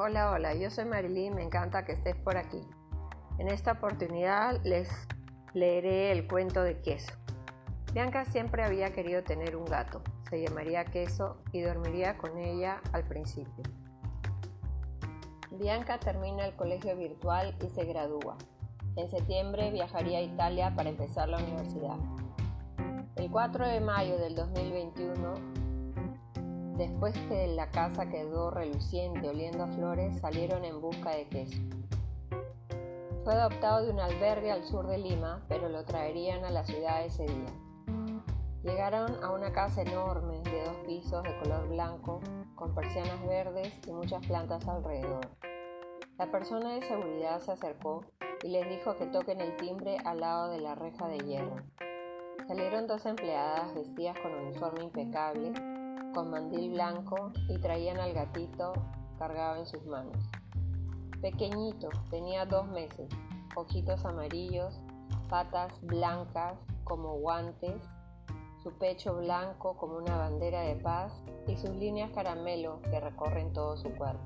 Hola, hola, yo soy Marilyn, me encanta que estés por aquí. En esta oportunidad les leeré el cuento de queso. Bianca siempre había querido tener un gato, se llamaría queso y dormiría con ella al principio. Bianca termina el colegio virtual y se gradúa. En septiembre viajaría a Italia para empezar la universidad. El 4 de mayo del 2021 Después que la casa quedó reluciente oliendo a flores, salieron en busca de queso. Fue adoptado de un albergue al sur de Lima, pero lo traerían a la ciudad ese día. Llegaron a una casa enorme de dos pisos de color blanco, con persianas verdes y muchas plantas alrededor. La persona de seguridad se acercó y les dijo que toquen el timbre al lado de la reja de hierro. Salieron dos empleadas vestidas con uniforme impecable con mandil blanco y traían al gatito cargado en sus manos. Pequeñito, tenía dos meses, ojitos amarillos, patas blancas como guantes, su pecho blanco como una bandera de paz y sus líneas caramelo que recorren todo su cuerpo.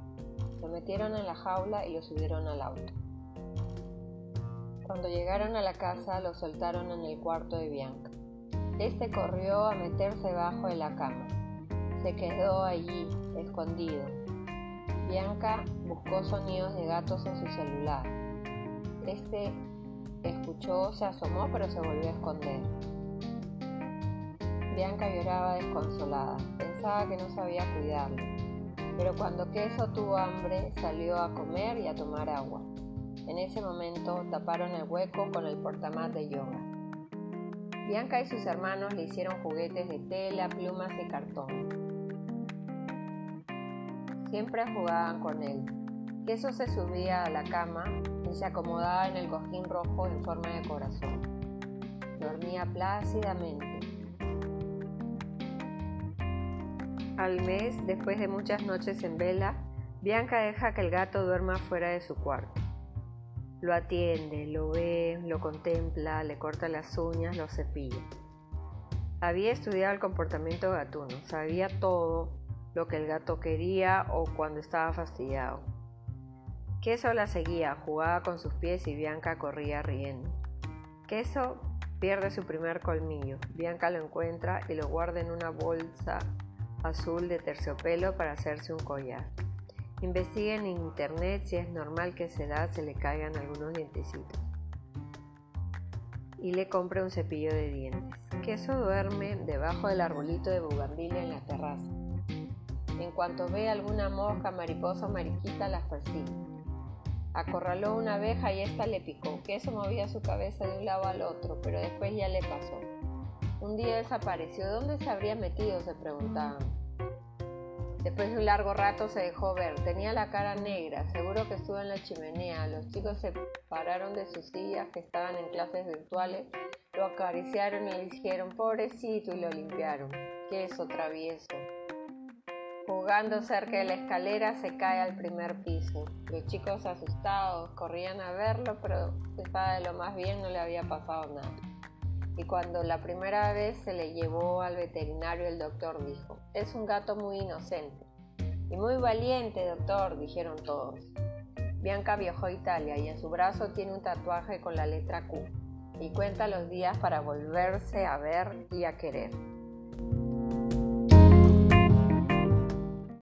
Lo metieron en la jaula y lo subieron al auto. Cuando llegaron a la casa lo soltaron en el cuarto de Bianca. Este corrió a meterse bajo de la cama. Se quedó allí, escondido. Bianca buscó sonidos de gatos en su celular. Este escuchó, se asomó, pero se volvió a esconder. Bianca lloraba desconsolada. Pensaba que no sabía cuidarlo. Pero cuando Queso tuvo hambre, salió a comer y a tomar agua. En ese momento taparon el hueco con el portamat de yoga. Bianca y sus hermanos le hicieron juguetes de tela, plumas y cartón. Siempre jugaban con él. Queso se subía a la cama y se acomodaba en el cojín rojo en forma de corazón. Dormía plácidamente. Al mes, después de muchas noches en vela, Bianca deja que el gato duerma fuera de su cuarto. Lo atiende, lo ve, lo contempla, le corta las uñas, lo cepilla. Había estudiado el comportamiento gatuno, sabía todo lo que el gato quería o cuando estaba fastidiado. Queso la seguía, jugaba con sus pies y Bianca corría riendo. Queso pierde su primer colmillo. Bianca lo encuentra y lo guarda en una bolsa azul de terciopelo para hacerse un collar. Investiga en internet si es normal que a esa edad se le caigan algunos dientecitos. Y le compra un cepillo de dientes. Queso duerme debajo del arbolito de bugambilia en la terraza. En cuanto ve alguna mosca, mariposa o mariquita, las persigue. Acorraló una abeja y ésta le picó, que eso movía su cabeza de un lado al otro, pero después ya le pasó. Un día desapareció. ¿Dónde se habría metido? se preguntaban. Después de un largo rato se dejó ver. Tenía la cara negra, seguro que estuvo en la chimenea. Los chicos se pararon de sus sillas que estaban en clases virtuales, lo acariciaron y le dijeron pobrecito y lo limpiaron. Queso travieso. Jugando cerca de la escalera se cae al primer piso. Los chicos asustados corrían a verlo, pero estaba de lo más bien, no le había pasado nada. Y cuando la primera vez se le llevó al veterinario, el doctor dijo, es un gato muy inocente. Y muy valiente, doctor, dijeron todos. Bianca viajó a Italia y en su brazo tiene un tatuaje con la letra Q y cuenta los días para volverse a ver y a querer.